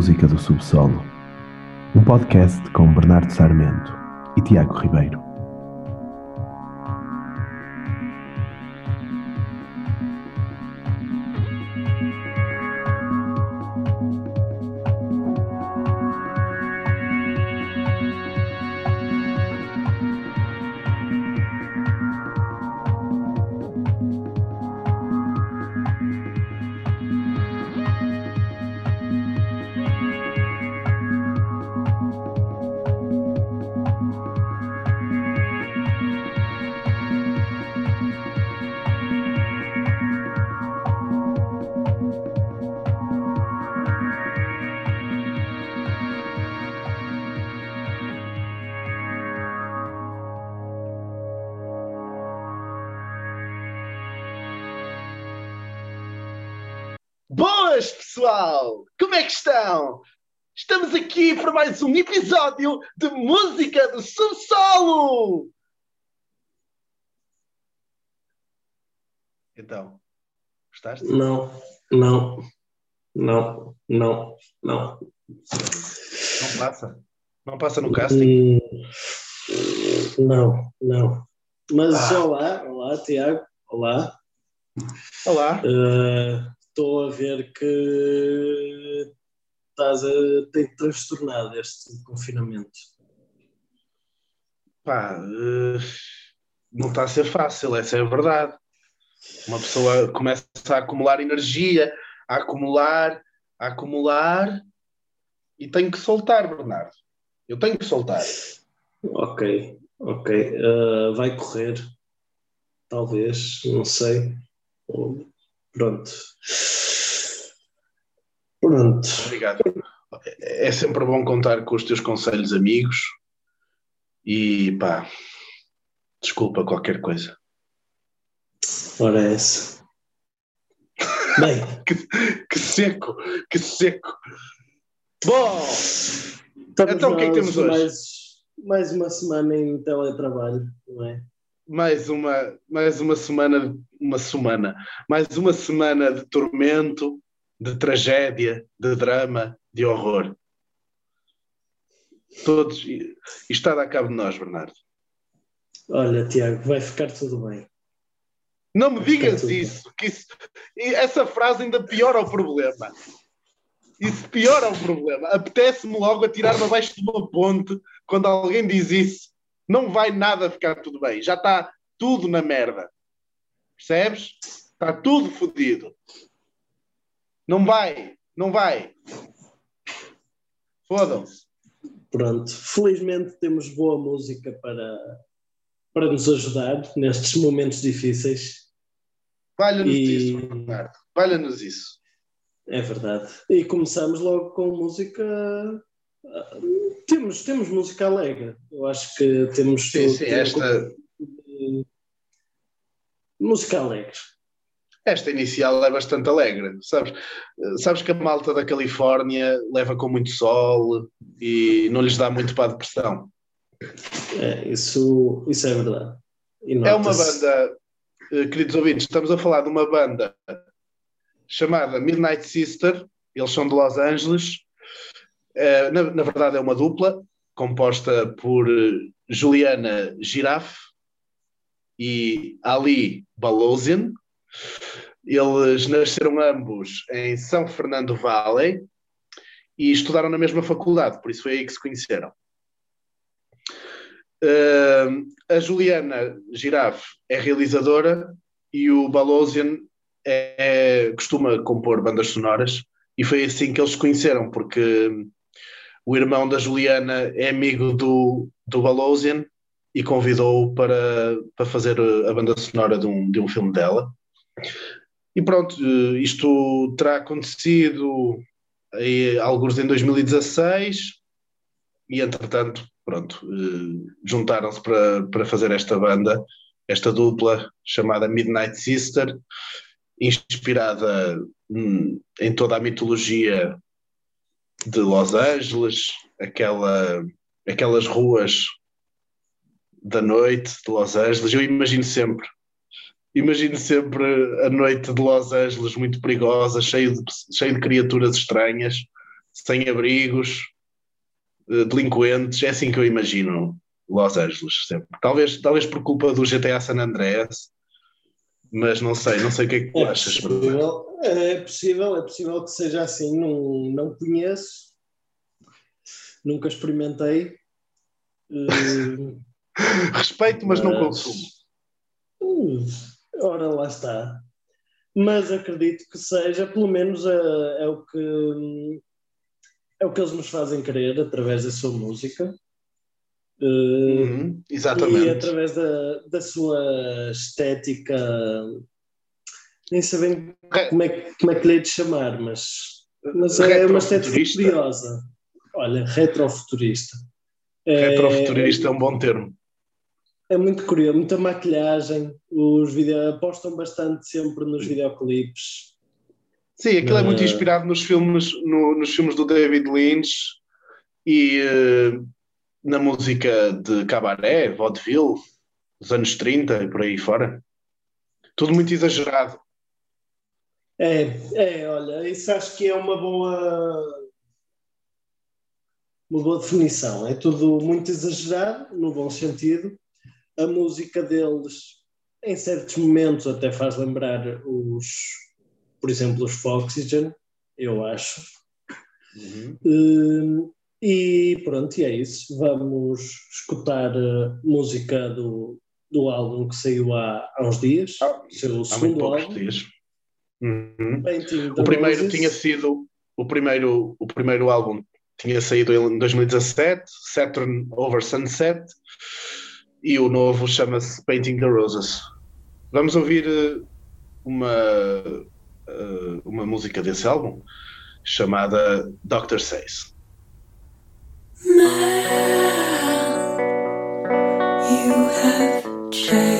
Música do Subsolo, um podcast com Bernardo Sarmento e Tiago Ribeiro. Pessoal! Como é que estão? Estamos aqui para mais um episódio de Música do Subsolo! Então, gostaste? Não, não, não, não, não. Não passa? Não passa no casting? Hum, Não, não. Mas Ah. olá, olá, Tiago, olá. Olá! Eh, Estou a ver que estás a ter transtornado este confinamento. Pá, eh, não está a ser fácil, essa é a verdade. Uma pessoa começa a acumular energia, a acumular, a acumular e tenho que soltar, Bernardo. Eu tenho que soltar. Ok, ok. Eh, vai correr, talvez, não sei. Ou- Pronto. Pronto. Obrigado. É sempre bom contar com os teus conselhos amigos e pá, desculpa qualquer coisa. Ora é essa. Bem, Que seco, que seco. Bom, estamos Então, o que é que temos hoje? Mais, mais uma semana em teletrabalho, não é? Mais uma, mais uma semana, uma semana, mais uma semana de tormento, de tragédia, de drama, de horror. Todos, isto está a dar cabo de nós, Bernardo. Olha, Tiago, vai ficar tudo bem. Não me digas tudo. isso, que isso, essa frase ainda piora o problema. Isso piora o problema. Apetece-me logo atirar-me abaixo de uma ponte quando alguém diz isso. Não vai nada ficar tudo bem. Já está tudo na merda. Percebes? Está tudo fodido. Não vai, não vai. Fodam-se. Pronto, felizmente temos boa música para, para nos ajudar nestes momentos difíceis. Valha-nos E- isso, Bernardo. Valha-nos isso. É verdade. E começamos logo com música. Temos, temos música alegre. Eu acho que temos. Sim, sim, esta, Música alegre. Esta inicial é bastante alegre, sabes? Sabes que a malta da Califórnia leva com muito sol e não lhes dá muito para a depressão. É, isso, isso é verdade. É uma banda, eh, queridos ouvintes, estamos a falar de uma banda chamada Midnight Sister, eles são de Los Angeles. Eh, Na, na verdade, é uma dupla composta por eh, Juliana Giraffe e Ali Balosian. Eles nasceram ambos em São Fernando Valley e estudaram na mesma faculdade, por isso foi aí que se conheceram. Uh, a Juliana Giraffe é realizadora e o Balosian é, é- costuma compor bandas sonoras e foi assim que eles se conheceram, porque o irmão da Juliana é amigo do, do Balosian e convidou-o para, para fazer a banda sonora de um, de um filme dela. E pronto, eh, isto terá acontecido aí, alguns em 2016 e entretanto, pronto, eh, juntaram-se para, para fazer esta banda, esta dupla chamada Midnight Sister, inspirada hum, em toda a mitologia de Los Angeles, aquela, aquelas ruas da noite de Los Angeles. Eu imagino sempre, imagino sempre a noite de Los Angeles muito perigosa, cheio de, cheio de criaturas estranhas, sem abrigos, eh, delinquentes, é assim que eu imagino Los Angeles sempre. Talvez, talvez por culpa do GTA San Andreas, mas não sei, não sei o que é que tu É achas. possível, é possível, é possível que seja assim, não, não conheço, nunca experimentei. Eh, Respeito, mas não Mas- consumo. hum, ora, lá está. Mas acredito que seja, pelo menos é, é o que é o que eles nos fazem querer através da sua música. Uhum, e exatamente. através da, da sua estética, nem sabem como é, que- como é que lhe hei de chamar, mas, mas é uma estética curiosa. Olha, retrofuturista. É, Retrofuturista é um bom termo. é muito curioso, muita maquilhagem, os vídeos apostam bastante sempre nos videoclipes. Sim, aquilo é muito Eh, inspirado nos filmes, no- nos filmes do David Lynch e eh, na música de cabaré, vaudeville, dos anos 30 e por aí fora. Tudo muito exagerado. É, é, olha, isso acho que é uma boa uma boa definição. É tudo muito exagerado, no bom sentido. A música deles, em certos momentos, até faz lembrar os, por exemplo, os Foxygen, eu acho. Hum, e pronto, e é isso. Vamos escutar a música do, do álbum que saiu há, há uns dias, Ah, seu Há muito segundo poucos álbum. dias. Uhum. Painting O primeiro Roses. tinha sido o primeiro, o primeiro álbum tinha saído em 2017, Saturn Over Sunset, e o novo chama-se Painting the Roses. Vamos ouvir eh, uma, eh, uma música desse álbum chamada Doctor Says. Man, you have changed.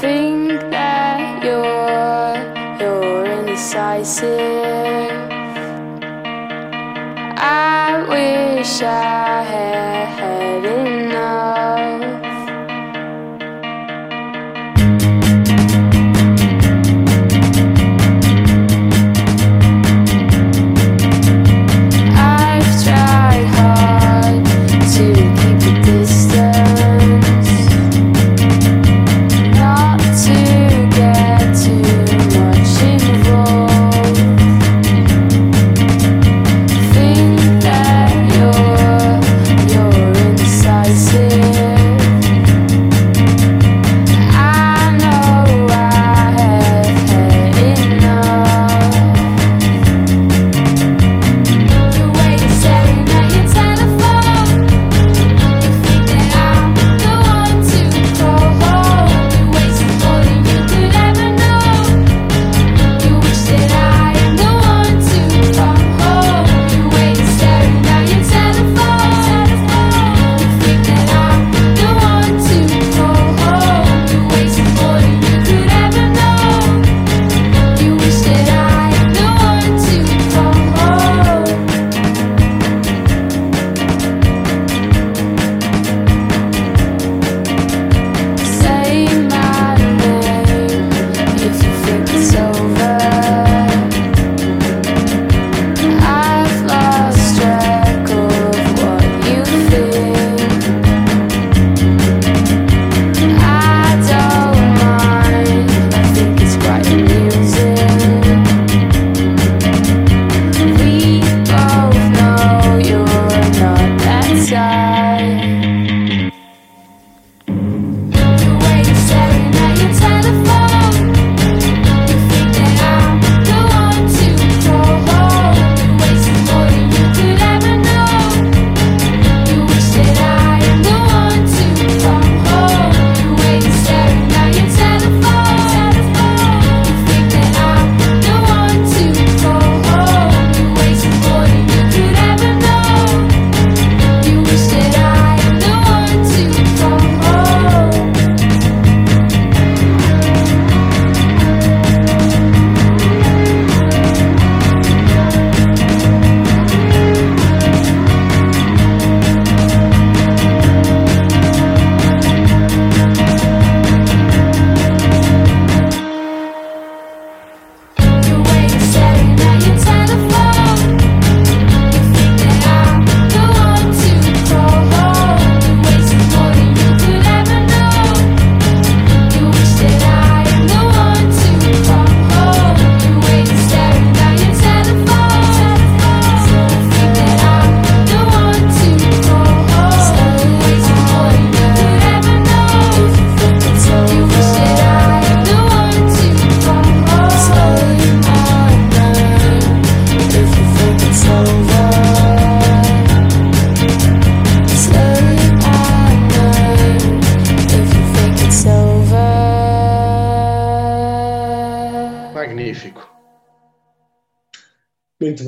think that you're you're indecisive. I wish I had.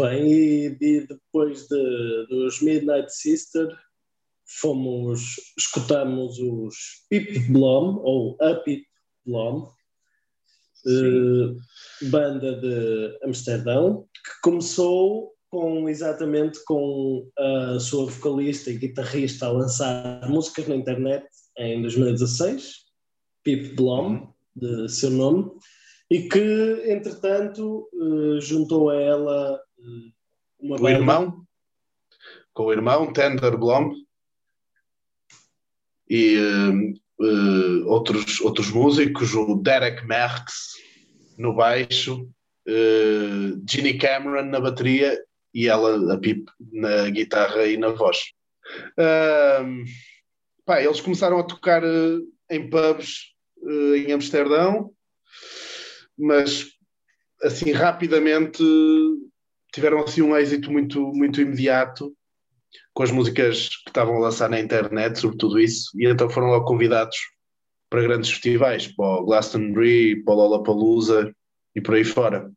Bem, e, e depois de, dos Midnight Sister, fomos, escutamos os Pip Blom, ou a Pip Blom, eh, banda de Amsterdão, que começou com exatamente com a sua vocalista e guitarrista a lançar músicas na internet em 2016, Pip Blom, de seu nome, e que, entretanto, eh, juntou a ela uma O banda- irmão, com o irmão, Tender Blom, e eh, outros, outros músicos, o Derek Merckx no baixo, eh, Ginny Cameron na bateria e ela, a Pip, na guitarra e na voz. Ahm, pá, eles começaram a tocar eh, em pubs em Amsterdão, mas assim rapidamente tiveram assim um êxito muito, muito imediato com as músicas que estavam a lançar na internet, sobretudo isso, e então foram logo convidados para grandes festivais, para o Glastonbury, para o Lollapalooza e por aí fora.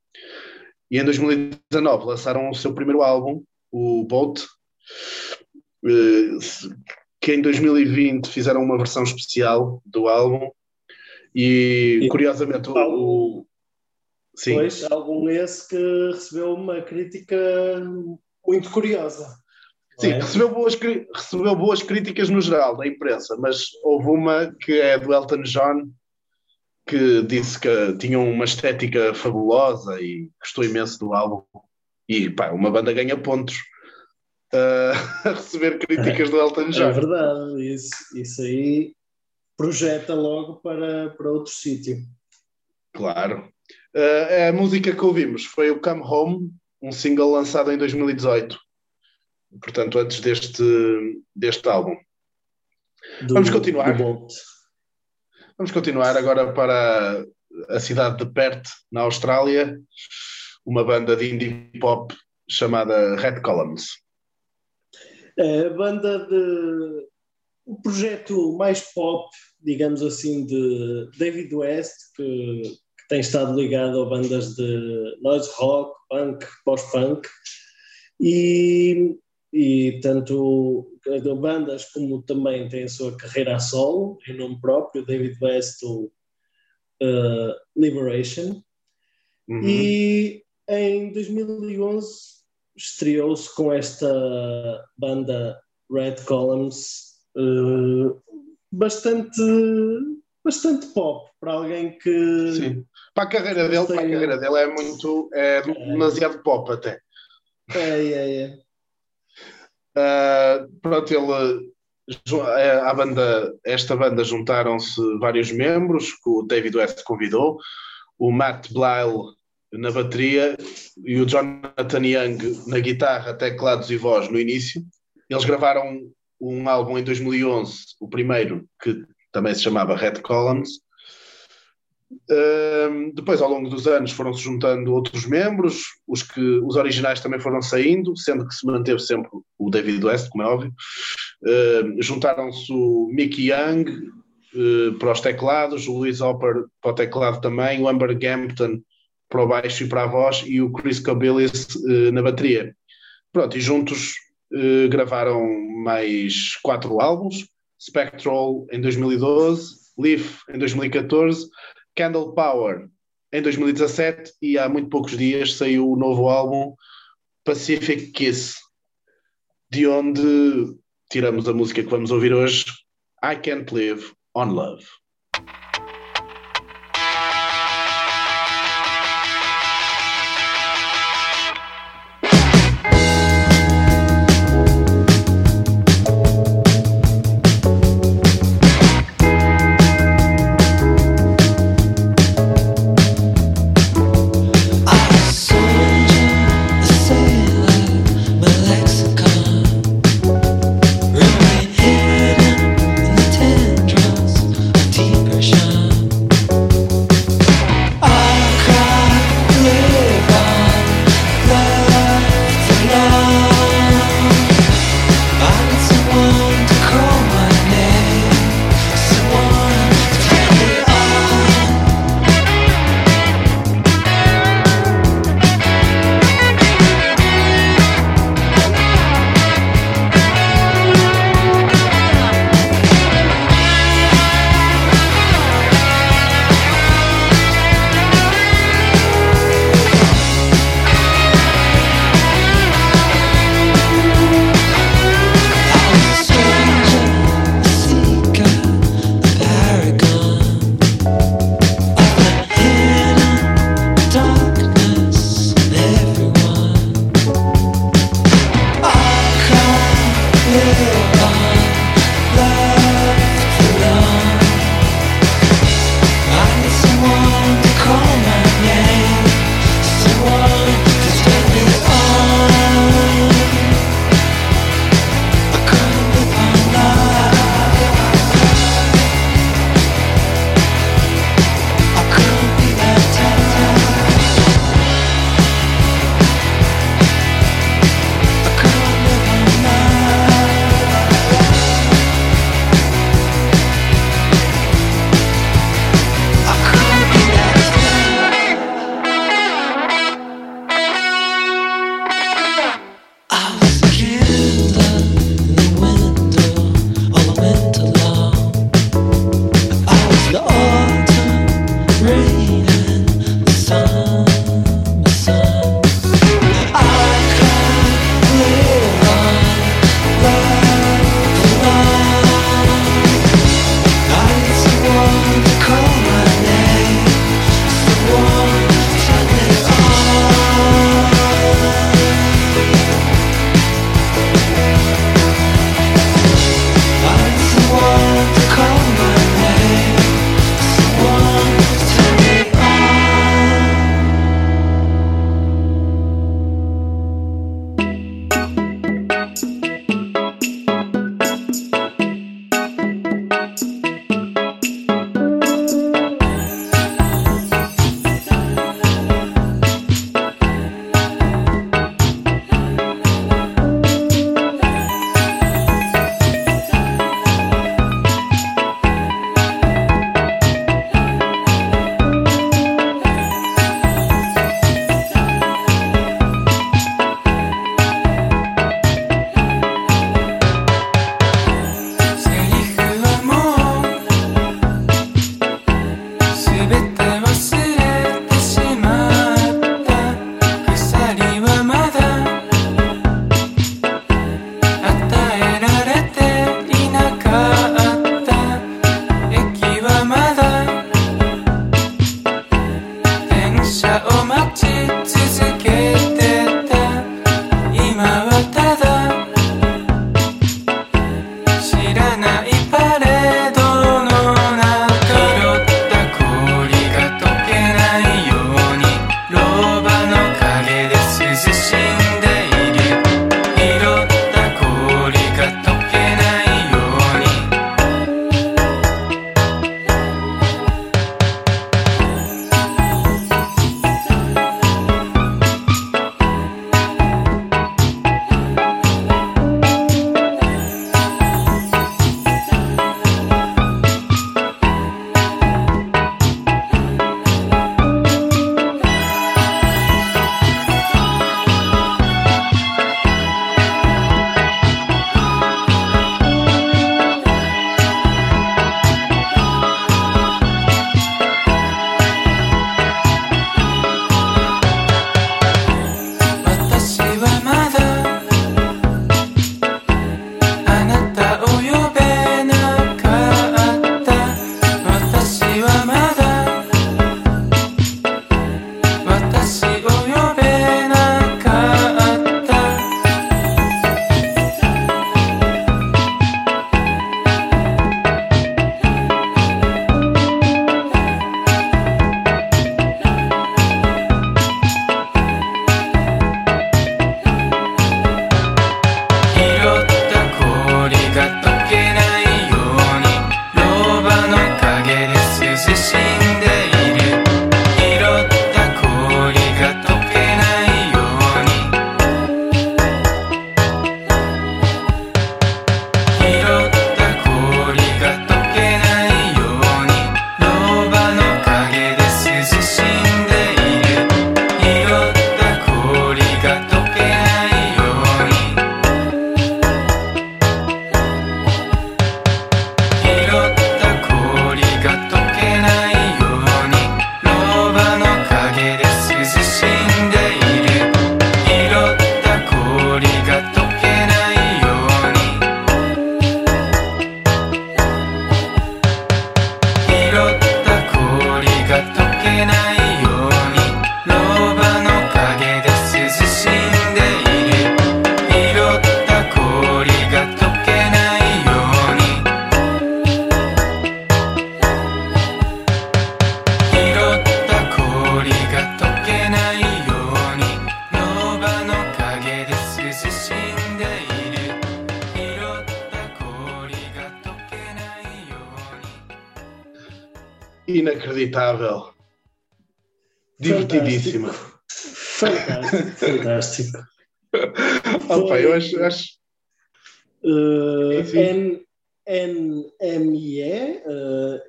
E em 2019 lançaram o seu primeiro álbum, o Boat, eh, que em 2020 fizeram uma versão especial do álbum e, curiosamente, o- Sim, Pois, álbum esse que recebeu uma crítica muito curiosa. sim é? recebeu, boas, recebeu boas críticas no geral da imprensa, mas houve uma que é do Elton John, que disse que tinha uma estética fabulosa e gostou imenso do álbum. E pá, uma banda ganha pontos ah, a receber críticas do Elton É John. verdade, isso, isso aí projeta logo para, para outro sítio. Claro. Ah, a música que ouvimos foi o Come Home, um single lançado em 2018. Portanto, antes deste, deste álbum. Do- Vamos continuar. Vamos continuar agora para a cidade de Perth, na Austrália, uma banda de indie pop chamada Red Columns. A banda de. O projeto mais pop, digamos assim, de David West, que tem estado ligado a bandas de noise rock, punk, post-punk, e, e tanto bandas como também tem a sua carreira a solo, em nome próprio, David West, o uh, Liberation. Uhum. E em 2011 estreou-se com esta banda Red Columns, eh, bastante, bastante pop para alguém que Sim. Para a carreira dele, para a carreira dele é muito, é demasiado pop até. é, é, é. Uh, pronto, ele é, a banda, esta banda juntaram-se vários membros que o David West convidou, o Matt Blyle na bateria e o Jonathan Young na guitarra, teclados e voz no início. Eles gravaram um álbum em 2011, o primeiro, que também se chamava Red Columns. Um, depois, ao longo dos anos, foram-se juntando outros membros, os, que, os originais também foram saindo, sendo que se manteve sempre o David West, como é óbvio. Um, Juntaram-se o Mickey Young uh, para os teclados, o Louis Hopper para o teclado também, o Amber Gampton para o baixo e para a voz e o Chris Cobillis uh, na bateria. Pronto, e juntos uh, gravaram mais quatro álbuns: Spectral em 2012, Leaf em 2014. Candle Power em 2017 e há muito poucos dias saiu o novo álbum Pacific Kiss, de onde tiramos a música que vamos ouvir hoje, I Can't Live on Love.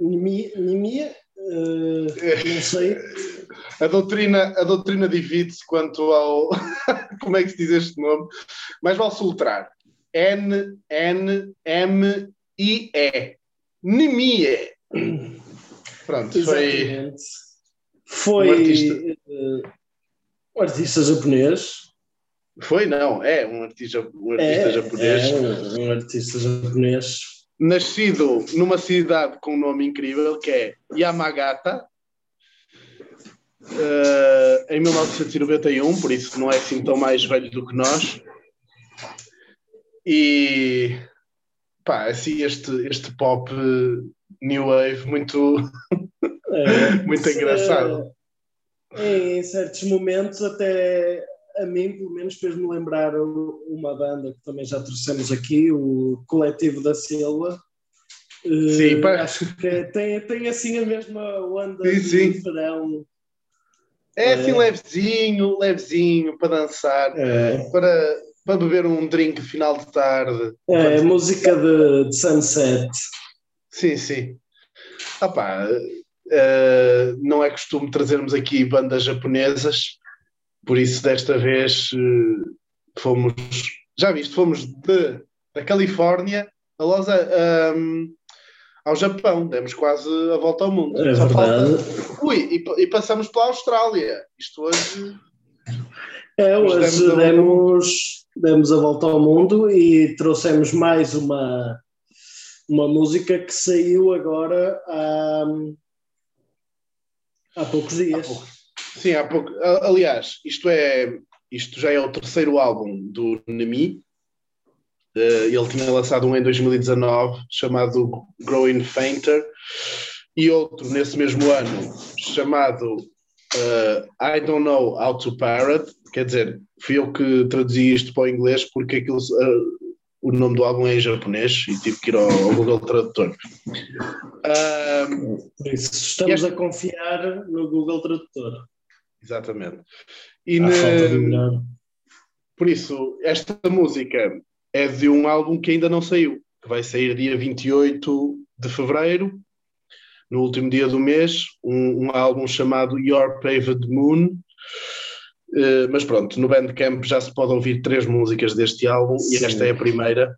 Nimia, uh, não sei. a doutrina, a doutrina divide-se quanto ao. Como é que se diz este nome? Mas vale soltar. N, N, M, I, E. Nimie. Pronto, foi. Exatamente. Foi Um artista. uh, artista japonês. Foi, não, é um artista, um artista É, japonês. é um, um artista japonês. Nascido numa cidade com um nome incrível que é Yamagata, eh, em 1991, por isso não é assim tão mais velho do que nós. E pá, assim, este, este pop new wave muito, É, muito engraçado. é, em certos momentos, até a mim, pelo menos, fez-me lembrar uma banda que também já trouxemos aqui, o Coletivo da Silva. Sim, pá. acho que tem, tem assim a mesma onda Sim, sim. de verão. É assim É. levezinho, levezinho, para dançar, É, para, para beber um drink final de tarde. é música de, de Sunset. Sim, sim. Ah pá, eh, não é costume trazermos aqui bandas japonesas, por isso desta vez eh, fomos, já viste, fomos de, da Califórnia a Los, ahm, ao Japão, demos quase a volta ao mundo. É Só verdade. falta- Ui, e, e passamos pela Austrália. Isto hoje. É, Hoje demos a volta ao demos, demos a volta ao mundo e trouxemos mais uma, uma música que saiu agora há, há poucos dias. pouco. Sim, há pouco. Aliás, isto é isto já é o terceiro álbum do Nemi. Eh, ele tinha lançado um em 2019 chamado Growing Fainter e outro nesse mesmo ano chamado eh, I Don't Know How to Parrot. Quer dizer, fui eu que traduzi isto para o inglês porque aquilo, eh, o nome do álbum é em japonês e tive que ir ao, ao Google Tradutor. Isso, estamos Este- a confiar no Google Tradutor. Exatamente. E na-. Por isso, esta música é de um álbum que ainda não saiu, que vai sair dia 28 de fevereiro, no último dia do mês, um, um álbum chamado Your Paved Moon. Eh, mas pronto, no Bandcamp já se pode ouvir três músicas deste álbum Sim. e esta é a primeira,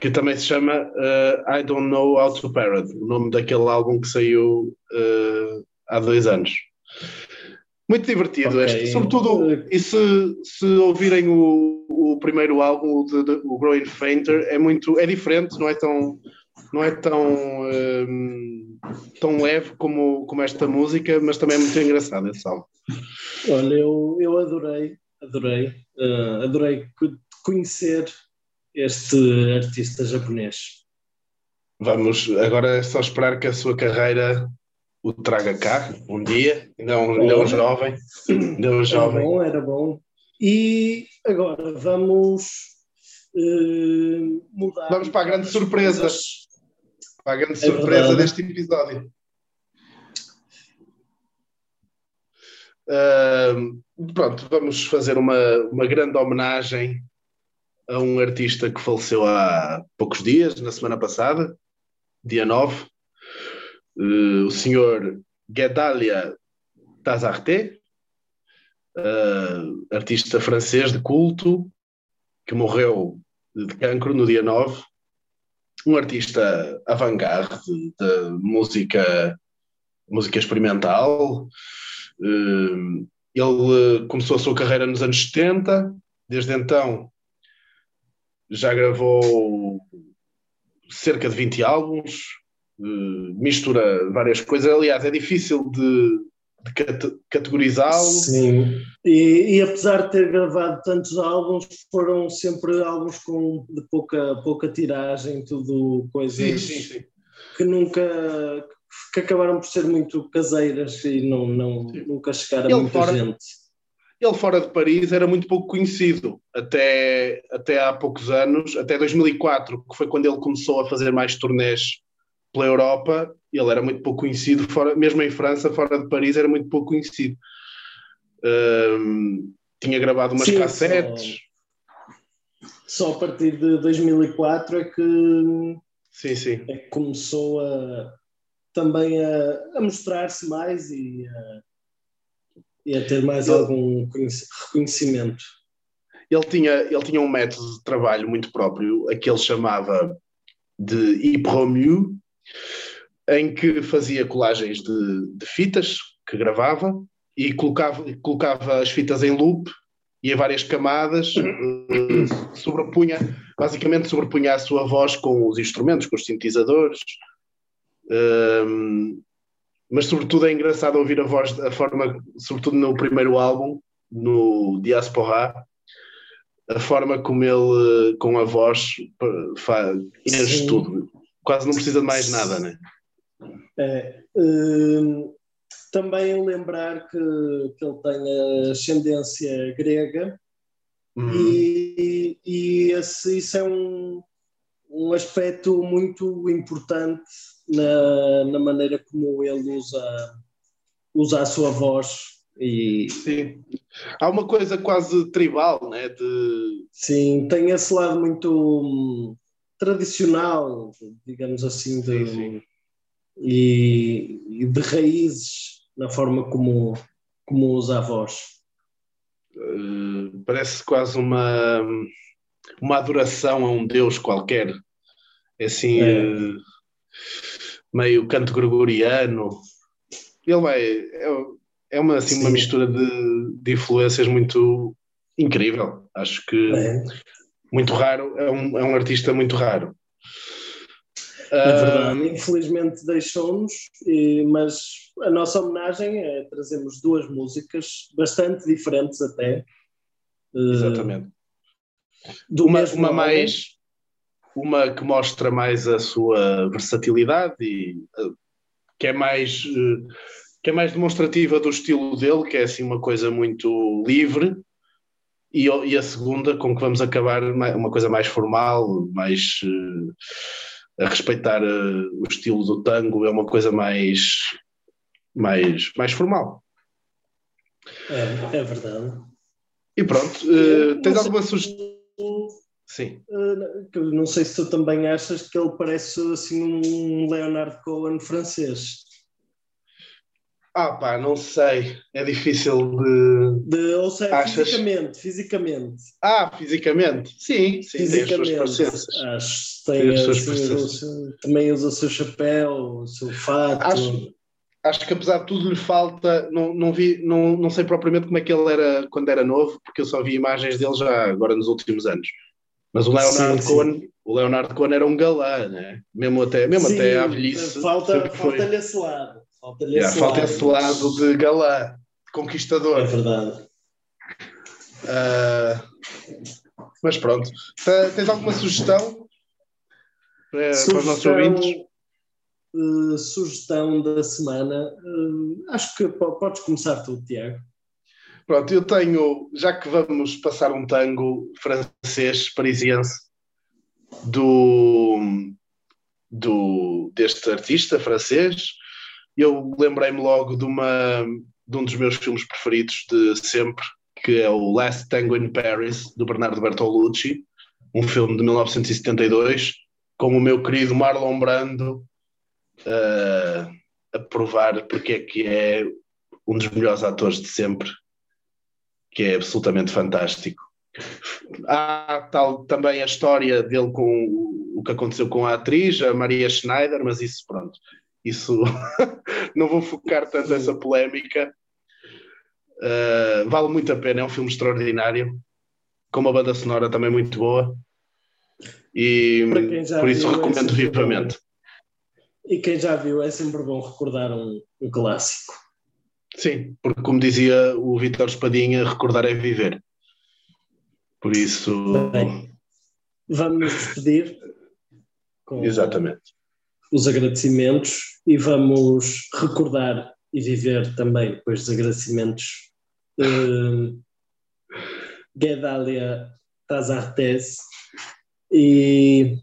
que também se chama eh, I Don't Know How to Parrot, o nome daquele álbum que saiu eh, há dois anos. Muito divertido Ok. este, sobretudo, e se, se ouvirem o, o primeiro álbum, o, de- de- o Growing Fainter, é muito, é diferente, não é tão, não é tão, hum, tão leve como, como esta música, mas também é muito engraçado esse álbum. Olha, eu, eu adorei, adorei, eh, adorei co- conhecer este artista japonês. Vamos, agora é só esperar que a sua carreira o traga cá, um dia, ainda é um, ainda é um jovem, ainda é um Era jovem. bom, era bom. E agora vamos eh, mudar. Vamos para a grande surpresa. Para a grande É surpresa verdade. deste episódio. Ahm, pronto, vamos fazer uma, uma grande homenagem a um artista que faleceu há poucos dias, na semana passada, dia 9, Eh, o senhor Guedalia Tazarte, ah, artista francês de culto, que morreu de cancro no dia 9 um artista avant-garde de música, música experimental. Eh, Ele começou a sua carreira nos anos 70, desde então já gravou cerca de 20 álbuns, mistura várias coisas. Aliás, é difícil de, de cate- categorizá-lo. Sim. E, e apesar de ter gravado tantos álbuns, foram sempre álbuns com de pouca, pouca tiragem, tudo coisas Sim, sim, sim. que nunca que acabaram por ser muito caseiras e não, não, nunca chegaram a muita fora- gente. Ele fora de Paris era muito pouco conhecido, até, até há poucos anos, até 2004, que foi quando ele começou a fazer mais turnés pela Europa, ele era muito pouco conhecido, fora, mesmo em França, fora de Paris, era muito pouco conhecido. Ahm, tinha gravado umas Sim, cassetes. Só a partir de 2004 é que, Sim, sim. é que começou a, também a, a mostrar-se mais e a, e a ter mais Ele- algum conheci- reconhecimento. Ele tinha, ele tinha um método de trabalho muito próprio, a que ele chamava de Ipromu, em que fazia colagens de, de fitas que gravava e colocava, colocava as fitas em loop e em várias camadas, eh, sobrepunha, basicamente sobrepunha a sua voz com os instrumentos, com os sintetizadores. Ahm, mas sobretudo é engraçado ouvir a voz, a forma, sobretudo no primeiro álbum, no Diaspora, a forma como ele, com a voz, faz, enche Sim. tudo. Quase não precisa de mais nada, né? É, hum, também lembrar que, que ele tem ascendência grega Hum. e, e esse, isso é um, um aspecto muito importante na, na maneira como ele usa, usa a sua voz e Sim. Há uma coisa quase tribal, né? De, sim, tem esse lado muito hum, tradicional, digamos assim, de, Sim, sim. E, e de raízes na forma como, como usa a voz. eh, parece quase uma, uma adoração a um deus qualquer. É assim, É. eh, meio canto gregoriano. Ele vai. É, é uma, assim, uma mistura de, de influências muito incrível. Acho que É, muito raro. É um, é um artista muito raro. é Ah, verdade. Infelizmente deixou-nos, mas a nossa homenagem é trazemos duas músicas bastante diferentes até. eh, Exatamente. Do uma, uma mais uma que mostra mais a sua versatilidade e eh, que é mais que é mais demonstrativa do estilo dele, que é assim uma coisa muito livre, e, e a segunda com que vamos acabar ma- uma coisa mais formal, mais eh, a respeitar eh, o estilo do tango, é uma coisa mais mais mais formal. É, é verdade. E pronto, Não tens alguma sugestão? Sim. Não sei se tu também achas que ele parece assim um Leonard Cohen francês. Ah pá, não sei, é difícil de. De, ou seja, Achas? fisicamente, fisicamente. Ah, fisicamente? Sim, sim, tem as suas fisicamente, Tem as suas seu- também usa o seu chapéu, o seu fato. Acho, acho que apesar de tudo lhe falta, não, não vi, não, não sei propriamente como é que ele era quando era novo, porque eu só vi imagens dele já agora nos últimos anos. Mas o Leonardo Sim, sim. Cohen, o Leonardo Cohen era um galã, né? Mesmo até, mesmo Sim, até à velhice. falta, falta-lhe esse lado. Falta-lhe Yeah, falta lado. esse lado de galã, de conquistador. É verdade. Ah, mas pronto. Tens alguma sugestão para, para os nossos ouvintes? eh, sugestão da semana. eh, acho que po- podes começar tu, Tiago. Pronto, eu tenho, já que vamos passar um tango francês, parisiense, do, do, deste artista francês, eu lembrei-me logo de, uma, de um dos meus filmes preferidos de sempre, que é o Last Tango in Paris, do Bernardo Bertolucci, um filme de 1972, com o meu querido Marlon Brando eh, a provar porque é que é um dos melhores atores de sempre que é absolutamente fantástico. Há tal, também a história dele com o que aconteceu com a atriz, a Maria Schneider, mas isso pronto, isso não vou focar tanto nessa polémica. Uh, vale muito a pena, é um filme extraordinário, com uma banda sonora também muito boa. E por isso viu, é recomendo sempre vivamente. E quem já viu, é sempre bom recordar um, um clássico. Sim, porque como dizia o Vítor Espadinha, recordar é viver. Por isso, Bem, vamos nos despedir com exatamente. Os agradecimentos e vamos recordar e viver também depois dos agradecimentos eh, Guedalia Tazartes e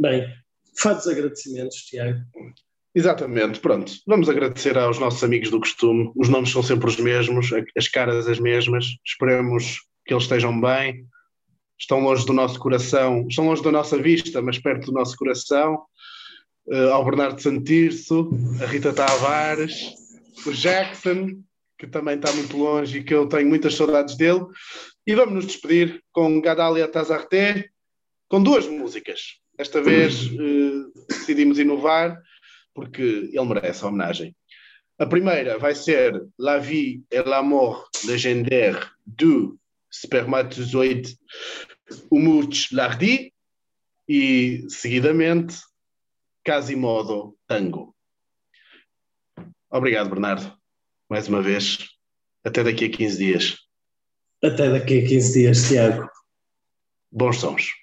bem, faz os agradecimentos, Tiago. Exatamente, pronto. Vamos agradecer aos nossos amigos do costume. Os nomes são sempre os mesmos, as caras as mesmas. Esperemos que eles estejam bem. Estão longe do nosso coração, estão longe da nossa vista, mas perto do nosso coração. Eh, ao Bernardo Santirso, a Rita Tavares, o Jackson, que também está muito longe e que eu tenho muitas saudades dele. E vamos nos despedir com Gadalia Tazarte, com duas músicas. Desta vez eh, decidimos inovar porque ele merece a homenagem. A primeira vai ser La vie et la mort légendaire du spermatozoide Umuch Lardi e, seguidamente, Quasimodo Tango. Obrigado, Bernardo, mais uma vez. Até daqui a 15 dias. Até daqui a 15 dias, Tiago. Bons sons.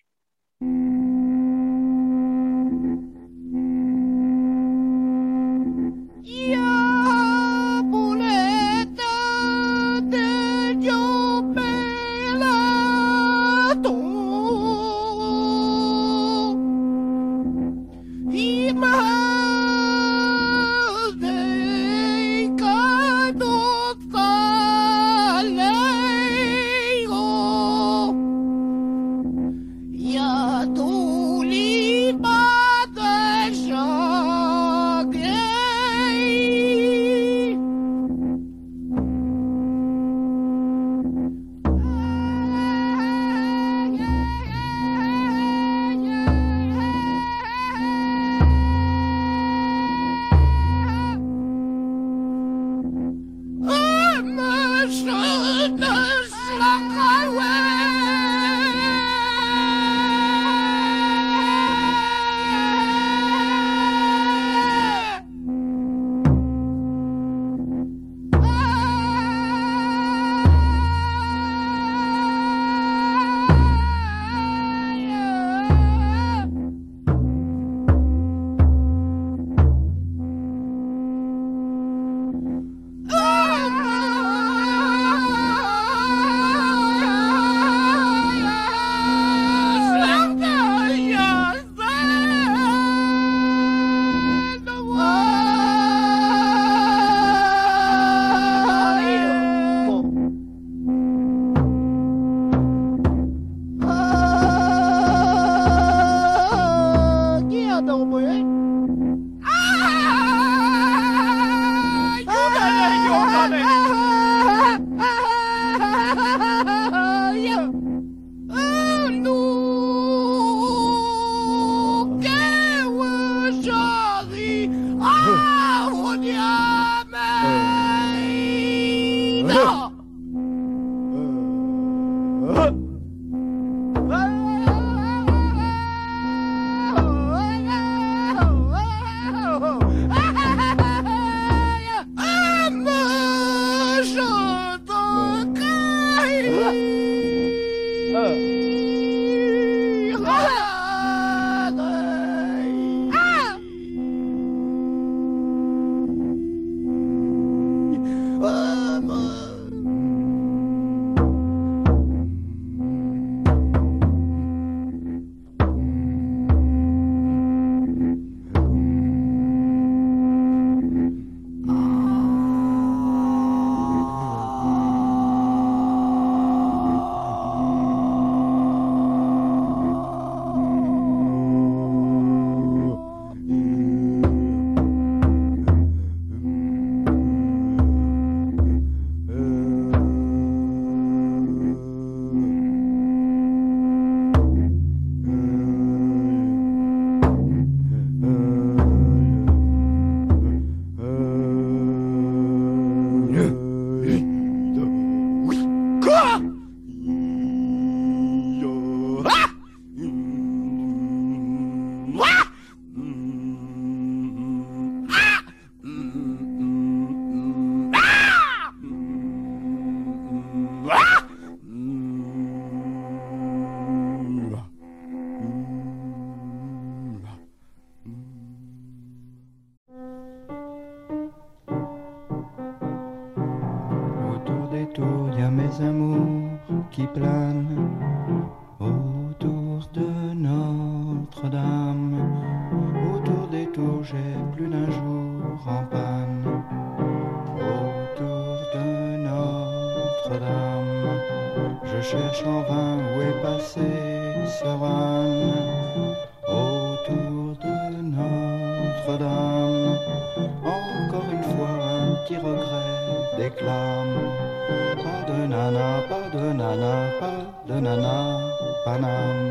j'ai plus d'un jour en panne autour de Notre-Dame. Je cherche en vain où est passé Sorane autour de Notre-Dame. Encore une fois, un petit regret déclame. Pas de nana, pas de nana, pas de nana, Paname.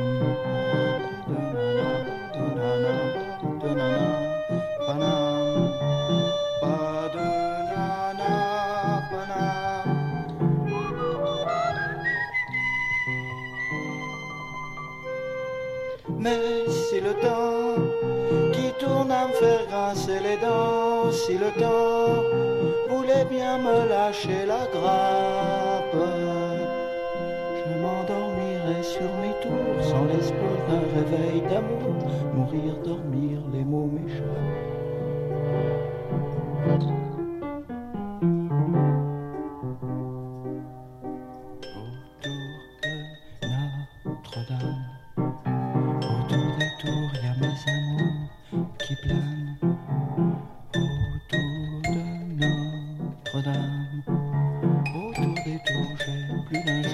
Good night.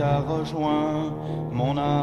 t'a rejoint, mon âme.